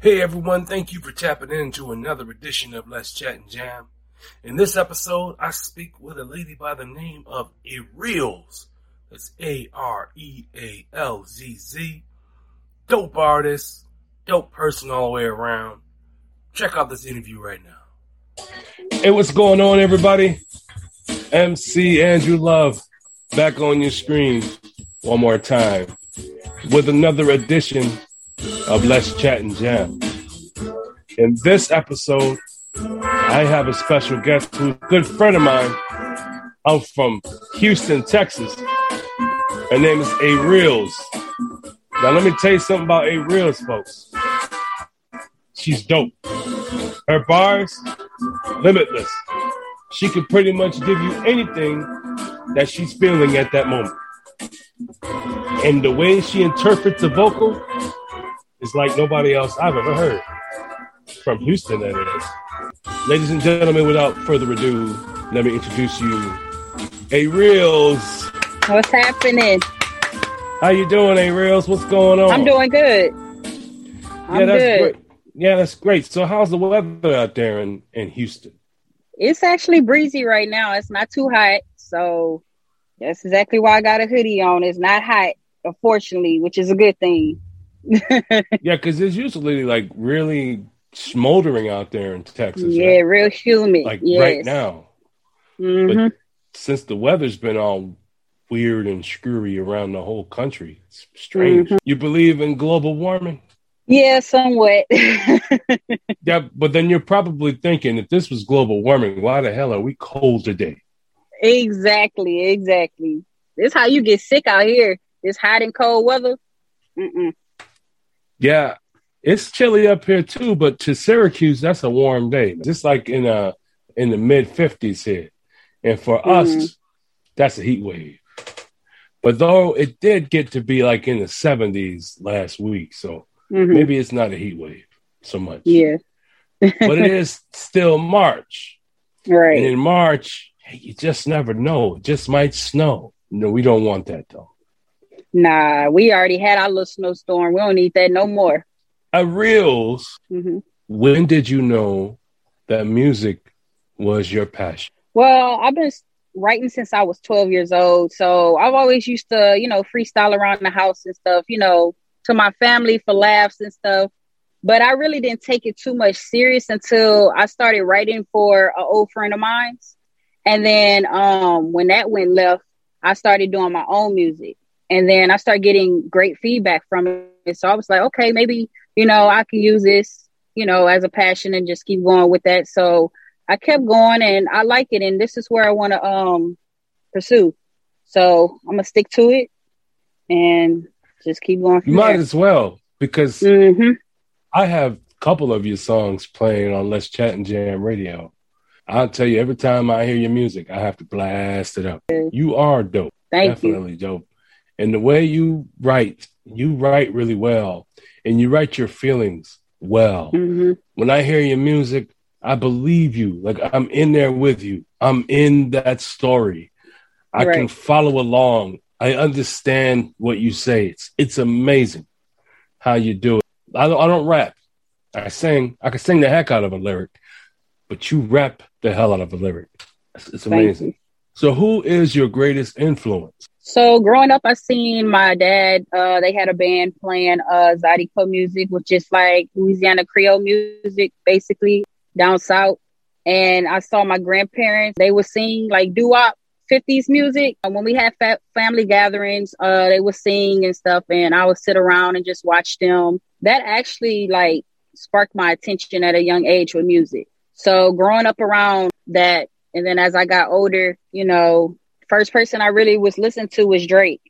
Hey everyone, thank you for tapping into another edition of Let's Chat and Jam. In this episode, I speak with a lady by the name of Arealz. That's A R E A L Z Z. Dope artist, dope person all the way around. Check out this interview right now. Hey, what's going on, everybody? MC Andrew Love back on your screen one more time with another edition of Let's Chat and Jam. In this episode, I have a special guest who's a good friend of mine. I'm from Houston, Texas. Her name is Arealz. Now, let me tell you something about A Arealz, folks. She's dope. Her bars, limitless. She can pretty much give you anything that she's feeling at that moment. And the way she interprets a vocal is like nobody else I've ever heard. From Houston, that is. Ladies and gentlemen, without further ado, let me introduce you, Arealz. What's happening? How you doing, Arealz? What's going on? I'm doing good. I'm yeah, that's good. great. Yeah, that's great. So, how's the weather out there in, in Houston? It's actually breezy right now. It's not too hot, so that's exactly why I got a hoodie on. It's not hot, unfortunately, which is a good thing. Yeah, because it's usually like really smoldering out there in Texas. yeah, right? real humid. like yes. right now. hmm But since the weather's been all weird and screwy around the whole country, it's strange. Mm-hmm. You believe in global warming? Yeah, somewhat. Yeah, but then you're probably thinking if this was global warming, why the hell are we cold today? exactly, exactly. This how you get sick out here. This hot and cold weather. Mm-mm. Yeah, it's chilly up here too, but to Syracuse, that's a warm day. Just like in uh in the mid fifties here. And for Mhm. us, that's a heat wave. But though it did get to be like in the seventies last week, so Mhm. maybe it's not a heat wave so much. Yeah. But it is still March. And Right. in March, you just never know. It just might snow. No, we don't want that though. Nah, we already had our little snowstorm. We don't need that no more. A reels, hmm when did you know that music was your passion? Well, I've been writing since I was 12 years old. So I've always used to, you know, freestyle around the house and stuff, you know, to my family for laughs and stuff. But I really didn't take it too much serious until I started writing for an old friend of mine. And then um, when that went left, I started doing my own music. And then I started getting great feedback from it. So I was like, okay, maybe, you know, I can use this, you know, as a passion and just keep going with that. So I kept going and I like it. And this is where I want to um, pursue. So I'm going to stick to it and just keep going. You might as well, because hmm I have a couple of your songs playing on Let's Chat and Jam Radio. I'll tell you, every time I hear your music, I have to blast it up. You are dope. Thank you. Definitely dope. And the way you write, you write really well, and you write your feelings well. hmm When I hear your music, I believe you. Like I'm in there with you. I'm in that story. I can follow along. I understand what you say. It's it's amazing how you do it. I don't I don't rap. I sing. I can sing the heck out of a lyric, but you rap the hell out of a lyric. It's, it's amazing. So, who is your greatest influence? So growing up, I seen my dad. Uh, they had a band playing uh Zydeco music, which is like Louisiana Creole music, basically down south. And I saw my grandparents. They would sing like doo wop, 50s music. And when we had fa- family gatherings, uh, they would sing and stuff, and I would sit around and just watch them. That actually like sparked my attention at a young age with music. So growing up around that, and then as I got older, you know, first person I really was listening to was Drake.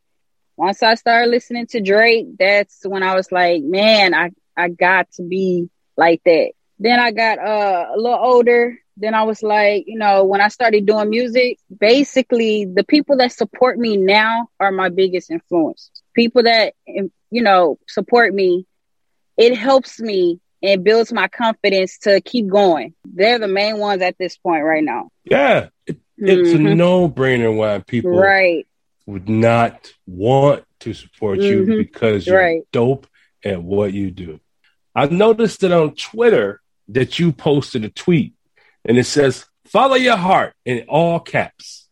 Once I started listening to Drake, that's when I was like, man, I I got to be like that. Then I got uh, a little older. Then I was like, you know, when I started doing music, basically the people that support me now are my biggest influence. People that, you know, support me, it helps me and builds my confidence to keep going. They're the main ones at this point right now. Yeah. It, it's mm-hmm. a no brainer why people right. would not want to support mm-hmm. you because you're right. dope at what you do. I noticed that on Twitter that you posted a tweet and it says, follow your heart in all caps.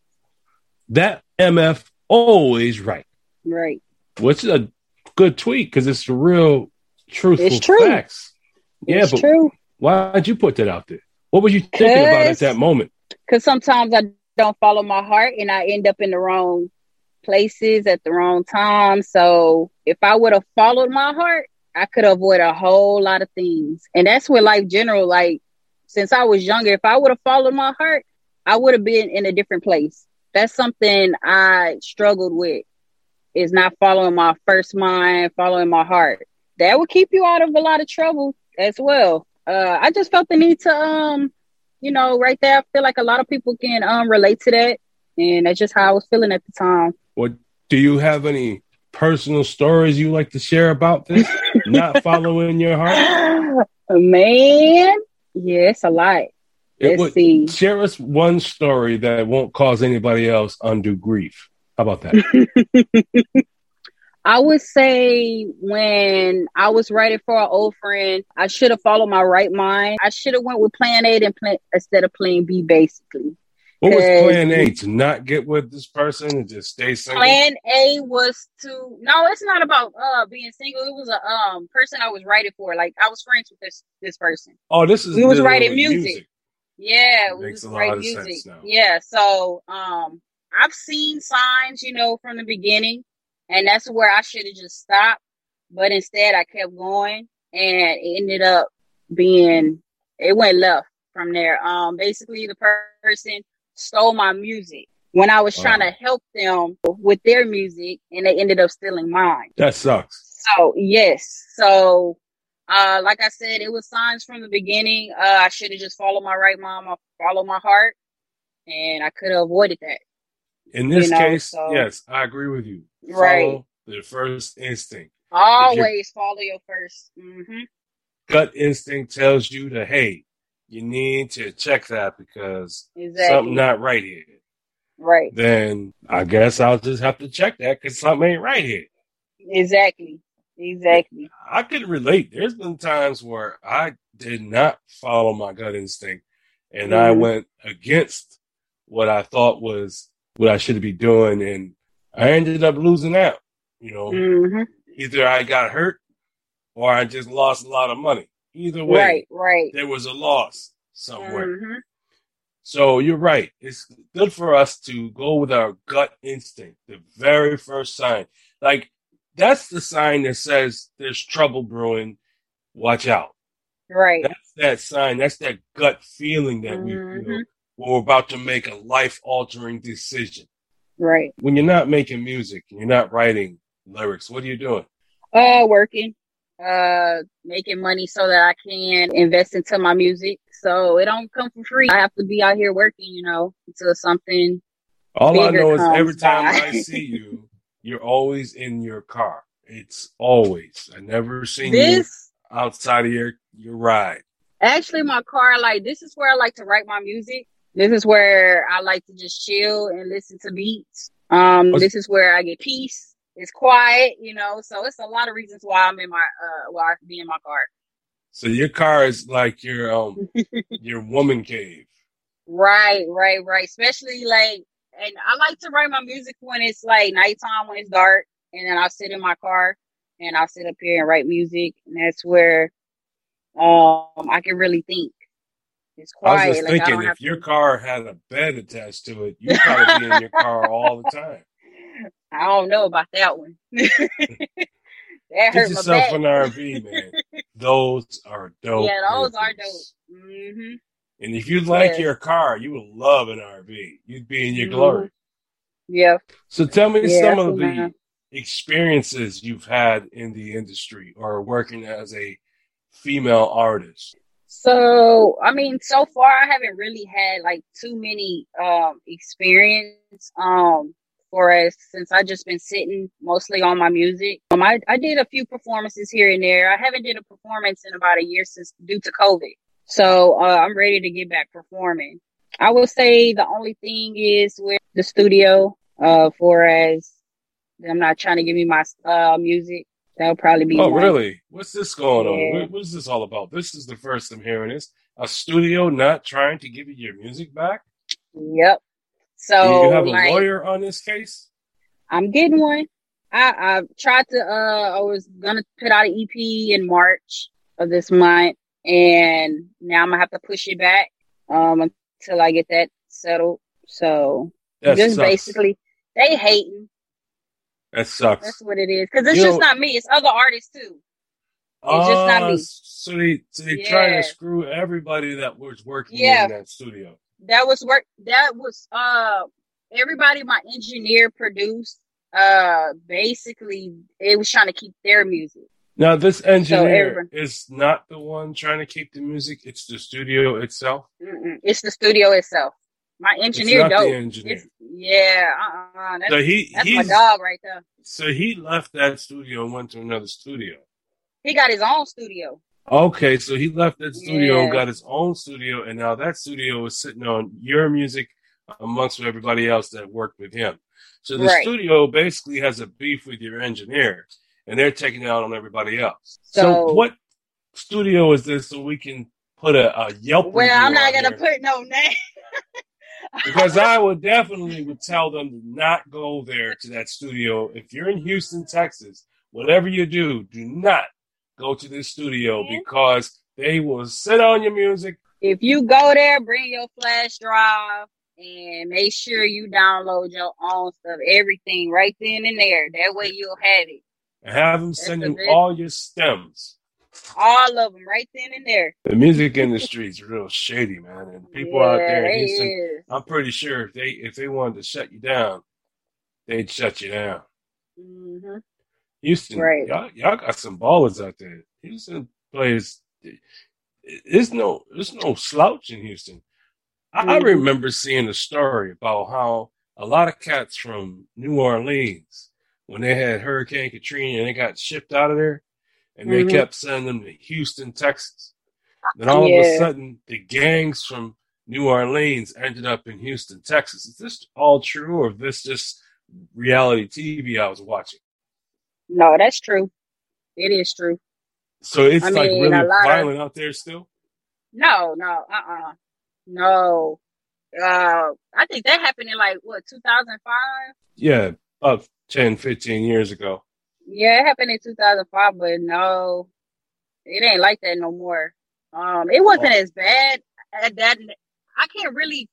That MF always right. Right. Which is a good tweet because it's real truthful it's true. facts. Yeah, it's but true. why did you put that out there? What were you thinking about at that moment? Because sometimes I don't follow my heart and I end up in the wrong places at the wrong time. So if I would have followed my heart, I could avoid a whole lot of things. And that's where life general, like since I was younger, if I would have followed my heart, I would have been in a different place. That's something I struggled with is not following my first mind, following my heart. That would keep you out of a lot of trouble as well. Uh, I just felt the need to, um, you know, right there. I feel like a lot of people can um relate to that, and that's just how I was feeling at the time. What do you have any personal stories you like to share about this? not following your heart? Man, yes, a lot. Let's see. Share us one story that won't cause anybody else undue grief. How about that? I would say when I was writing for an old friend, I should have followed my right mind. I should have went with plan A and plan, instead of plan B, basically. What was plan A? To not get with this person and just stay single? Plan A was to no, it's not about uh being single. It was a um person I was writing for. Like I was friends with this this person. Oh, this is we was writing music. music. Yeah, that we was writing music. Yeah, so um I've seen signs, you know, from the beginning, and that's where I should have just stopped. But instead, I kept going, and it ended up being it went left from there. Um, basically, the person stole my music when I was wow. trying to help them with their music and they ended up stealing mine. That sucks. So, yes. So, uh, like I said, it was signs from the beginning. Uh, I should have just followed my right mom, uh, follow my heart, and I could have avoided that. In this you know, case, so, yes, I agree with you. Right. The first instinct. Always follow your 1st mm-hmm. Gut instinct tells you to, hey, you need to check that because exactly. something not right here. Right. Then I guess I'll just have to check that because something ain't right here. Exactly. Exactly. I can relate. There's been times where I did not follow my gut instinct and mm-hmm. I went against what I thought was what I should be doing and I ended up losing out. You know, mm-hmm. either I got hurt or I just lost a lot of money. Either way, right, right. there was a loss somewhere. Mm-hmm. So you're right. It's good for us to go with our gut instinct, the very first sign. Like that's the sign that says there's trouble brewing. Watch out. Right. That's that sign. That's that gut feeling that mm-hmm. we, mm-hmm. we're about to make a life altering decision. Right. When you're not making music and you're not writing lyrics, what are you doing? Uh, working uh making money so that I can invest into my music. So it don't come for free. I have to be out here working, you know, until something. All I know is every time by. I see you, you're always in your car. It's always. I never seen this, you outside of your your ride. Actually, my car, like this is where I like to write my music. This is where I like to just chill and listen to beats. Um, this is where I get peace it's quiet, you know. So it's a lot of reasons why I'm in my uh why I be in my car. So your car is like your um your woman cave. Right, right, right. Especially like and I like to write my music when it's like nighttime when it's dark and then I'll sit in my car and I'll sit up here and write music and that's where um I can really think. It's quiet. I was just like, thinking if your car had a bed attached to it, you'd probably be in your car all the time. I don't know about that one. that Get yourself an RV, man. Those are dope. Yeah, those are dope. Mm-hmm. And if you like yes. your car, you would love an RV. You'd be in your mm-hmm. glory. Yeah. So tell me yeah, some of the experiences you've had in the industry or working as a female artists? So, I mean, so far I haven't really had like too many um experience um for us since I just been sitting mostly on my music. Um I, I did a few performances here and there. I haven't did a performance in about a year since due to COVID. So, uh, I'm ready to get back performing. I will say the only thing is with the studio uh for as I'm not trying to give me my uh music. That'll probably be Oh, one. really? What's this going on? Yeah. What, what is this all about? This is the first I'm hearing this. A studio not trying to give you your music back? Yep. Do So you have a like, lawyer on this case? I'm getting one. I I tried to uh I was gonna put out an EP in March of this month and now I'm gonna have to push it back um until I get that settled. So That just sucks. basically they hating. That sucks. That's what it is. Because it's You just know- not me, it's other artists too. It's just not Ah, me. So they so they trying Yeah. to screw everybody that was working Yeah. in that studio. That was work that was uh everybody my engineer produced uh basically it was trying to keep their music. Now this engineer everyone- is not the one trying to keep the music. It's the studio itself. Mm-mm. It's the studio itself. My engineer dope. engineer. Yeah, uh-uh. That's, So he that's my dog right there. so he left that studio and went to another studio. He got his own studio. Okay, so he left that studio and got his own studio, and now that studio is sitting on your music amongst everybody else that worked with him. So the Right. studio basically has a beef with your engineer, and they're taking it out on everybody else. So, So- what studio is this so we can put a, a Yelp Well, I'm not gonna put no name. because I would definitely would tell them to not go there to that studio. If you're in Houston, Texas, whatever you do, do not go to this studio because they will sit on your music. if you go there, bring your flash drive and make sure you download your own stuff, everything right then and there. That way you'll have it. and have them send you all your stems. All of them right then and there. The music industry is real shady, man, and people out there in Houston. I'm pretty sure if they if they wanted to shut you down, they'd shut you down. hmm Houston, Right. y'all, y'all got some ballers out there. Houston plays. There's no, there's no slouch in Houston. I, I remember seeing a story about how a lot of cats from New Orleans, when they had Hurricane Katrina and they got shipped out of there, and they Mhm. kept sending them to Houston, Texas. Then all of a sudden, the gangs from New Orleans ended up in Houston, Texas. Is this all true, or is this just reality TV I was watching? No, that's true. It is true. So it's I like mean, really lot of- violent out there still. No, no, uh uh No. Uh I think that happened in like what, two thousand five? Yeah, about 10, 15 years ago. Yeah, it happened in two thousand five, but no. It ain't like that no more. Um it wasn't as bad at that I can't really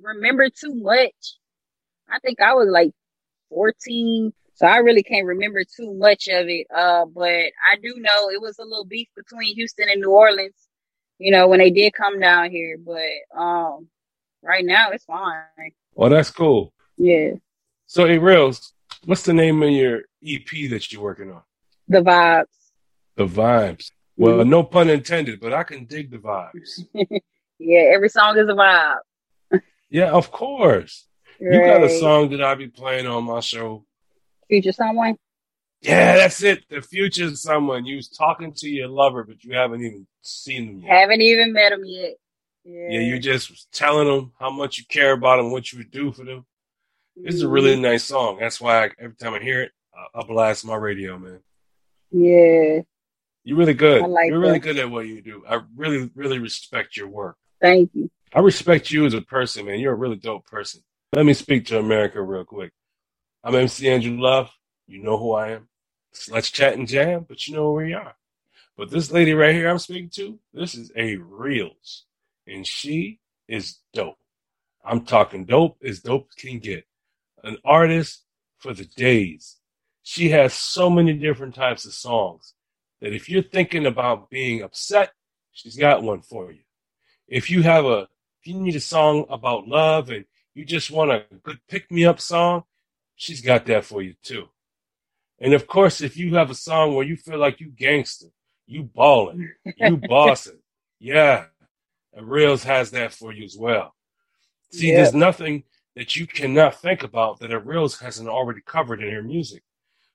remember too much. I think I was like fourteen. So I really can't remember too much of it. Uh but I do know it was a little beef between Houston and New Orleans, you know, when they did come down here. But um right now it's fine. Well, that's cool. Yeah. So, hey, Rails, what's the name of your EP that you're working on? The vibes. The Vibes. Well, Mhm. no pun intended, but I can dig the vibes. Yeah, every song is a vibe. Yeah, of course. You got a song that I be playing on my show. Future someone? Yeah, that's it. The future is someone. You was talking to your lover, but you haven't even seen them yet. Haven't even met them yet. Yeah. Yeah, you just was telling them how much you care about them, what you would do for them. This is a really Mm-hmm. nice song. That's why I, every time I hear it, I, I blast my radio, man. Yeah. You're really good. I like You're really good at what you do. I really, really respect your work. Thank you. I respect you as a person, man. You're a really dope person. Let me speak to America real quick. I'm MC Andrew Love. You know who I am. Let's chat and jam, but you know where we are. But this lady right here I'm speaking to, this is a Reels, and she is dope. I'm talking dope as dope can get. An artist for the days. She has so many different types of songs that if you're thinking about being upset, she's got one for you. If you have a, if you need a song about love and you just want a good pick me up song, she's got that for you too. And of course, if you have a song where you feel like you gangster, You balling. You bossing. yeah. And Reels has that for you as well. See, there's nothing that you cannot think about that a Reels hasn't already covered in her music,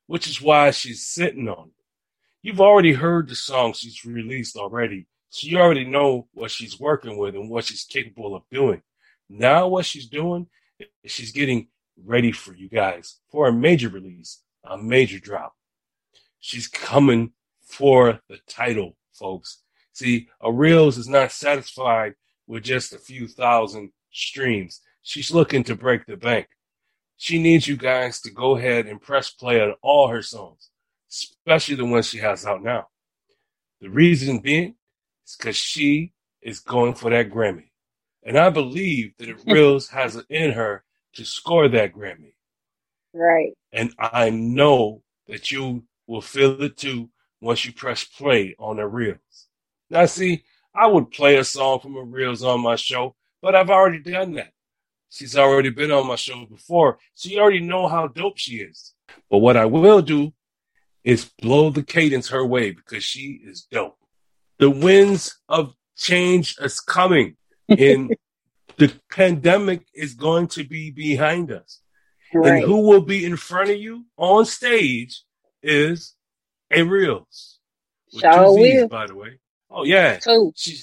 which is why she's sitting on it. You've already heard the songs she's released already, so you already know what she's working with and what she's capable of doing. Now, what she's doing is she's getting ready for you guys for a major release, a major drop. She's coming for the title, folks. See, a Reels is not satisfied with just a few thousand streams. She's looking to break the bank. She needs you guys to go ahead and press play on all her songs, especially the ones she has out now. The reason being is because she is going for that Grammy. And I believe that it Reels has it in her to score that Grammy. Right. And I know that you will feel it too once you press play on the reels. Now, see, I would play a song from a reels on my show, but I've already done that. She's already been on my show before, so you already know how dope she is. But what I will do is blow the cadence her way because she is dope. The winds of change is coming, and the pandemic is going to be behind us. Right. And who will be in front of you on stage is a Reels. With Sure two Z's, by the way. Oh yeah. Two. She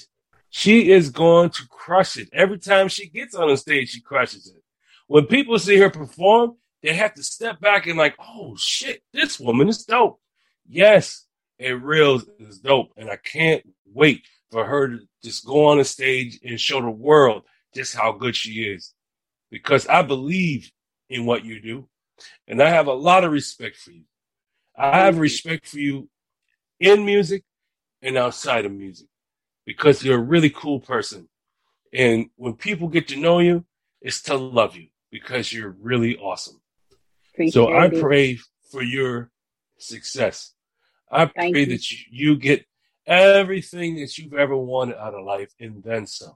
she is going to crush it. Every time she gets on the stage, she crushes it. When people see her perform, they have to step back and like, oh shit, this woman is dope. Yes, it Reels is dope. And I can't wait for her to just go on the stage and show the world just how good she is. Because I believe in what you do. And I have a lot of respect for you. I have respect for you in music and outside of music because you're a really cool person. And when people get to know you, it's to love you because you're really awesome. Appreciate So I it. pray for your success. I Thank pray you. that you, get everything that you've ever wanted out of life and then some.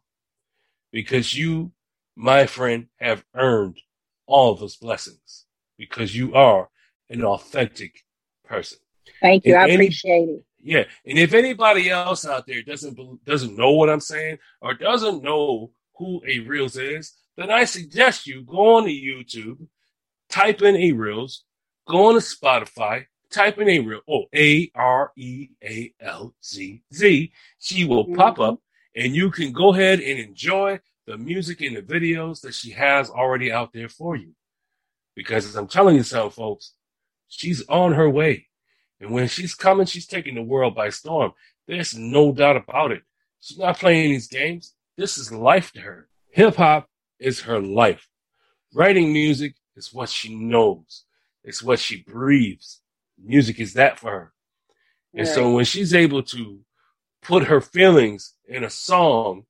Because you, my friend, have earned all those blessings because you are an authentic person. Thank you. and I any- appreciate it. Yeah, and if anybody else out there doesn't doesn't know what I'm saying or doesn't know who a Reels is, then I suggest you go on to YouTube, type in a Reels, go on to Spotify, type in a Reel, oh A R E A L Z Z. She will mm-hmm. pop up, and you can go ahead and enjoy the music and the videos that she has already out there for you. Because I'm telling you something, folks, she's on her way. And when she's coming, she's taking the world by storm. There's no doubt about it. She's not playing these games. This is life to her. Hip hop is her life. Writing music is what she knows. It's what she breathes. Music is that for her. And so when she's able to put her feelings in a song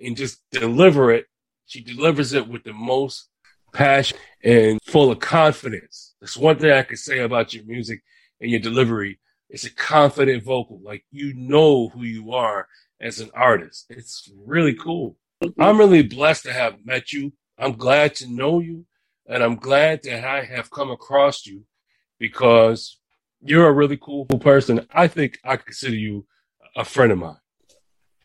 and just deliver it, she delivers it with the most passion and full of confidence. That's one thing I can say about your music and your delivery. It's a confident vocal. Like you know who you are as an artist. It's really cool. I'm really blessed to have met you. I'm glad to know you. And I'm glad that I have come across you because you're a really cool person. I think I consider you a friend of mine.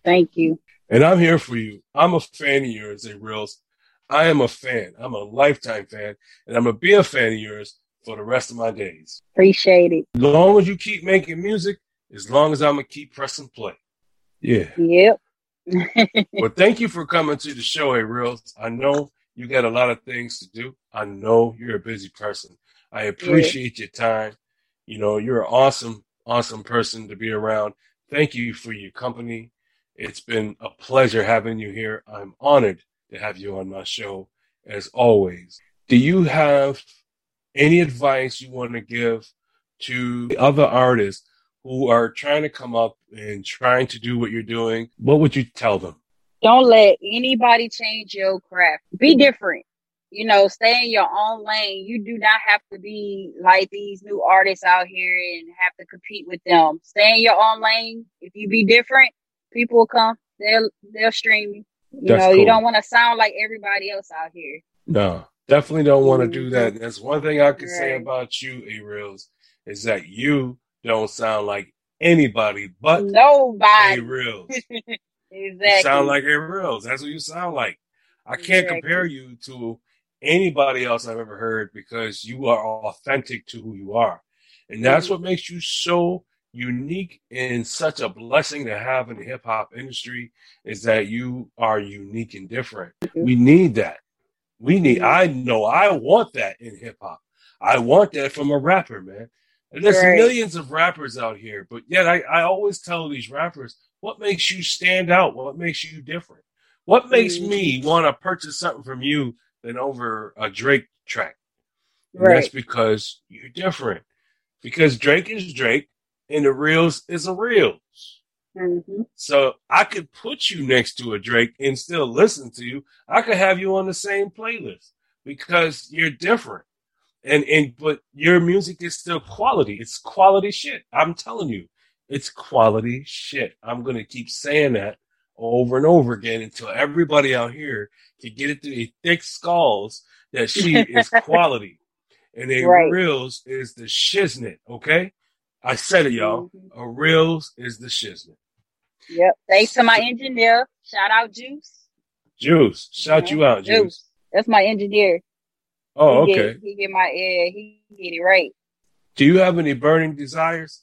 Thank you. And I'm here for you. I'm a fan of yours, A Reels. I am a fan. I'm a lifetime fan. And I'm going to be a fan of yours for the rest of my days. Appreciate it. As long as you keep making music, as long as I'm going to keep pressing play. Yeah. Yep. Well, thank you for coming to the show, A Reels. I know you got a lot of things to do. I know you're a busy person. I appreciate your time. You know, you're an awesome, awesome person to be around. Thank you for your company. It's been a pleasure having you here. I'm honored to have you on my show, as always. Do you have any advice you want to give to other artists who are trying to come up and trying to do what you're doing? What would you tell them? Don't let anybody change your craft. Be different. You know, stay in your own lane. You do not have to be like these new artists out here and have to compete with them. Stay in your own lane. If you be different, people will come. They'll they'll stream you. You That's know, you don't want to sound like everybody else out here. No, definitely don't want to do that. And That's one thing I can say about you, A Reels, is that you don't sound like anybody but nobody. A Reals. exactly. You sound like A Reals. That's what you sound like. I can't Exactly. compare you to anybody else I've ever heard because you are authentic to who you are. And that's what mm-hmm. makes you so unique and such a blessing to have in the hip hop industry is that you are unique and different. We mm-hmm. need that. We need. I know I want that in hip hop. I want that from a rapper, man. And there's Right. millions of rappers out here, but yet I, I always tell these rappers, what makes you stand out? What makes you different? What makes me mm-hmm. want to purchase something from you than over a Drake track? And that's because you're different. Because Drake is Drake and the reels is a reels. Hmm So I could put you next to a Drake and still listen to you. I could have you on the same playlist because you're different. And and but your music is still quality. It's quality shit. I'm telling you. It's quality shit. I'm gonna keep saying that over and over again until everybody out here can get it through their thick skulls that she is quality. And a Right. reels is the shiznit, okay? I said it, y'all. Mhm. A reels is the shiznit. Yep. Thanks to my engineer. Shout out Juice. Juice, shout you out, Juice. That's my engineer. Oh, he okay. Get, he get my yeah, he get it right. Do you have any burning desires?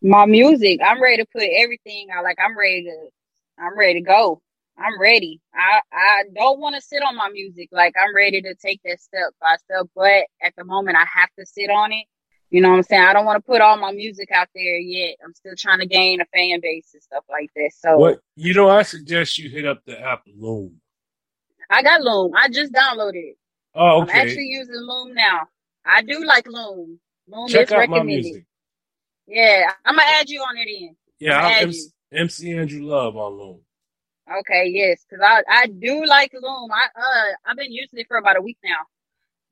My music, I'm ready to put everything out. Like I'm ready to, I'm ready to go. I'm ready. I I don't want to sit on my music. Like I'm ready to take that step by step, but at the moment I have to sit on it. You know what I'm saying? I don't want to put all my music out there yet. I'm still trying to gain a fan base and stuff like that. So What you know, I suggest you hit up the app Loom. I got Loom. I just downloaded it. Oh, I'm actually using Loom now. I do like Loom. Loom Check is out my recommended. music. Yeah, I'm gonna add you on it in. Yeah, I'ma I'm MC, MC Andrew Love on Loom. Okay, yes, because I I do like Loom. I uh I've been using it for about a week now.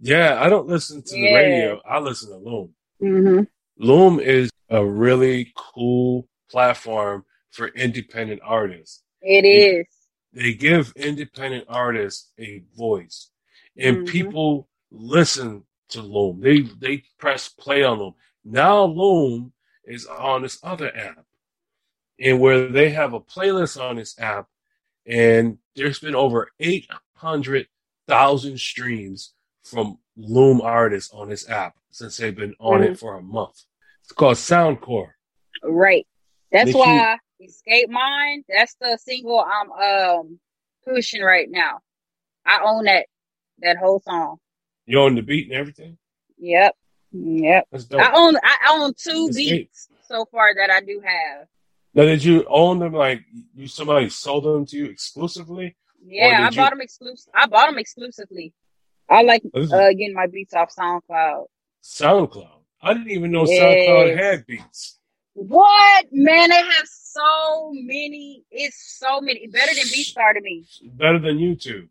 Yeah, I don't listen to the radio. I listen to Loom. Mm-hmm. Loom is a really cool platform for independent artists. It is. They give independent artists a voice, and Mhm. people listen to Loom. They they press play on Loom. Now Loom is on this other app, and where they have a playlist on this app, and there's been over eight hundred thousand streams from Loom artists on this app since they've been on it for a month. It's called Soundcore. Right. That's Make why Escape Mind. That's the single I'm um pushing right now. I own that that whole song. You own the beat and everything. Yep. Yep. I own I own two Escape. beats so far that I do have. Now, did you own them? Like you, somebody sold them to you exclusively? Yeah, I you- bought them exclusive. I bought them exclusively. I like is uh getting my beats off SoundCloud. SoundCloud. I didn't even know Yes. SoundCloud had beats. What man? They have so many. It's so many. Better than BeatStar to me. Better than YouTube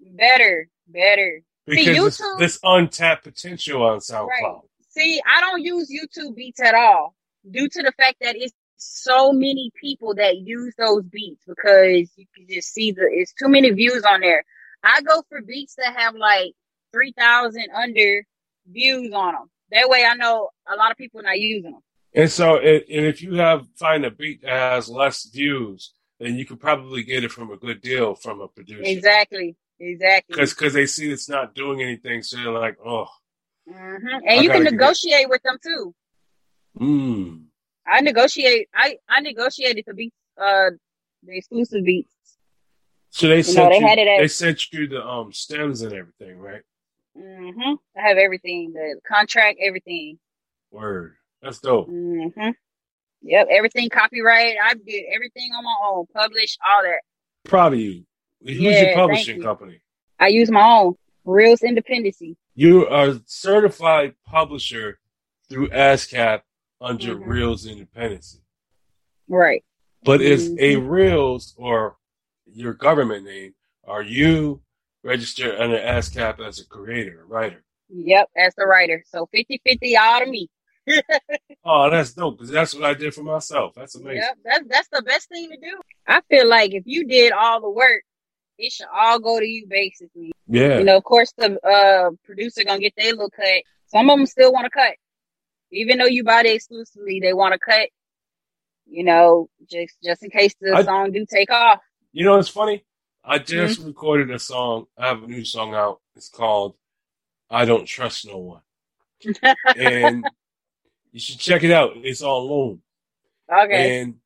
Better, better. because it's YouTube- this untapped potential on SoundCloud. Right. See, I don't use YouTube beats at all due to the fact that it's so many people that use those beats because you can just see the it's too many views on there. I go for beats that have like three thousand under views on them. That way, I know a lot of people are not using them. And so, it, and if you have find a beat that has less views, then you could probably get it from a good deal from a producer. Exactly, exactly. Because they see it's not doing anything, so they're like, oh, hmm I And you gotta can negotiate with them too. mm. I negotiate. I I negotiated the beats, uh, the exclusive beats. So they know, sent they you, had it at- they sent you the um stems and everything, right? Hmm I have everything, the contract, everything. Word, that's dope. hmm Yep, everything copyright. I did everything on my own, publish all that. Proud of you. Who's Yeah, your publishing you. company? I use my own Reels Independency. You are a certified publisher through ASCAP under Mhm. Reels Independency. Right. But is a Mhm. Reels or your government name, are you registered under ASCAP as a creator, a writer? Yep, as the writer. So 50-50 all to me. Oh, that's dope because that's what I did for myself. That's amazing. Yep, that's that's the best thing to do. I feel like if you did all the work, it should all go to you basically. Yeah. You know, of course the uh producer gonna get their little cut. Some of them still want to cut. Even though you buy it exclusively, they want to cut. you know, just just in case the I- song do take off. You know, it's funny. I just Mm-hmm. recorded a song. I have a new song out. It's called "I Don't Trust No One," and you should check it out. It's on Loom. Okay. And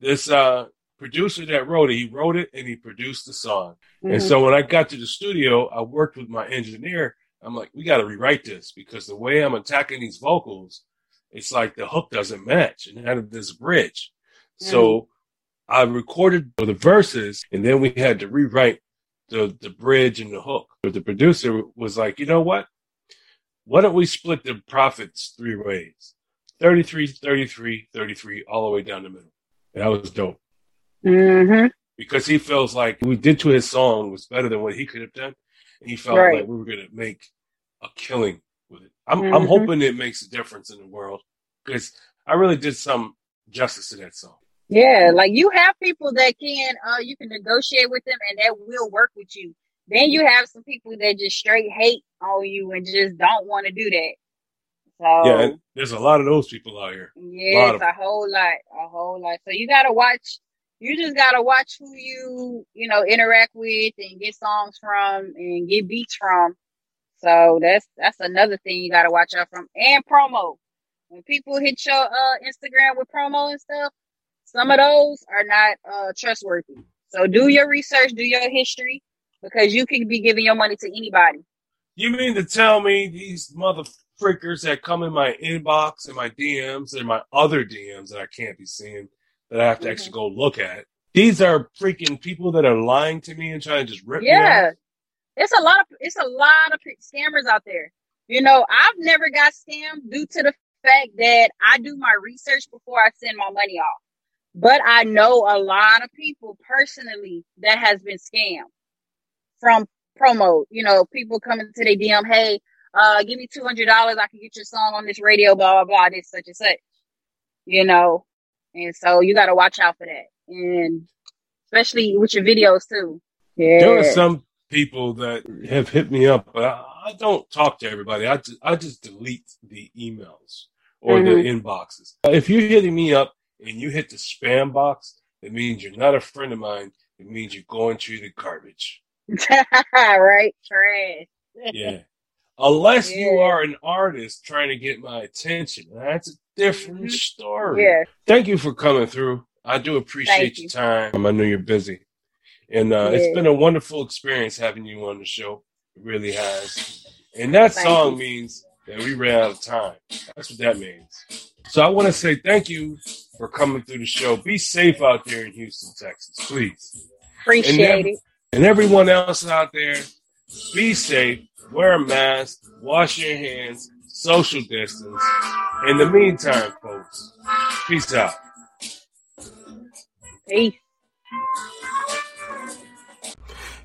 this uh, producer that wrote it, he wrote it and he produced the song. And Mhm. so when I got to the studio, I worked with my engineer. I'm like, we got to rewrite this because the way I'm attacking these vocals, it's like the hook doesn't match and out of this bridge. So I recorded the verses and then we had to rewrite the, the bridge and the hook. But the producer was like, you know what? Why don't we split the profits three ways? 33, 33, 33, all the way down the middle. And that was dope Mhm. because he feels like we did to his song was better than what he could have done. And he felt Right. like we were going to make a killing with it. I'm, I'm Mhm. hoping it makes a difference in the world because I really did some justice to that song. Yeah, like you have people that can uh you can negotiate with them and that will work with you. Then you have some people that just straight hate on you and just don't want to do that. So Yeah, there's a lot of those people out here. Yeah, Lot it's a whole lot, a whole lot. So you gotta watch. You just gotta watch who you you know interact with and get songs from and get beats from. So that's that's another thing you gotta watch out from and promo. When people hit your uh Instagram with promo and stuff, some of those are not uh trustworthy. So do your research, do your history, because you can be giving your money to anybody. You mean to tell me these mother freakers that come in my inbox and my DMs and my other DMs that I can't be seeing that I have to Mhm. actually go look at? These are freaking people that are lying to me and trying to just rip me Yeah. off. It's a lot of it's a lot of scammers out there. You know, I've never got scammed due to the fact that I do my research before I send my money off. But I know a lot of people personally that has been scammed from promo. You know, people coming to their DM, hey, uh, give me two hundred dollars, I can get your song on this radio, blah blah blah, this such and such. You know, and so you got to watch out for that, and especially with your videos too. Yeah, There are some people that have hit me up, but I, I don't talk to everybody. I just, I just delete the emails or the inboxes. If you're hitting me up and you hit the spam box, it means you're not a friend of mine. It means you're going to the garbage. right? Trash. Yeah. Unless you are an artist trying to get my attention. That's a different Mhm. story. Yeah. Thank you for coming through. I do appreciate Thank your you. time. I know you're busy. And uh, it's Yeah. been a wonderful experience having you on the show. It really has. And that Thank song you. means that we ran out of time. That's what that means. So I want to say thank you for coming through the show. Be safe out there in Houston, Texas, please. Appreciate then- it. And everyone else out there, be safe, wear a mask, wash your hands, social distance. In the meantime, folks, peace out. Peace.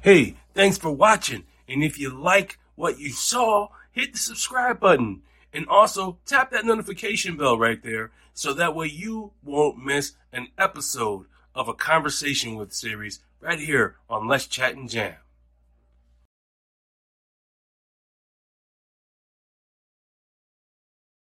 Hey, thanks for watching. And if you like what you saw, hit the subscribe button. And also tap that notification bell right there so that way you won't miss an episode of a Conversation with series right here on Let's Chat and Jam.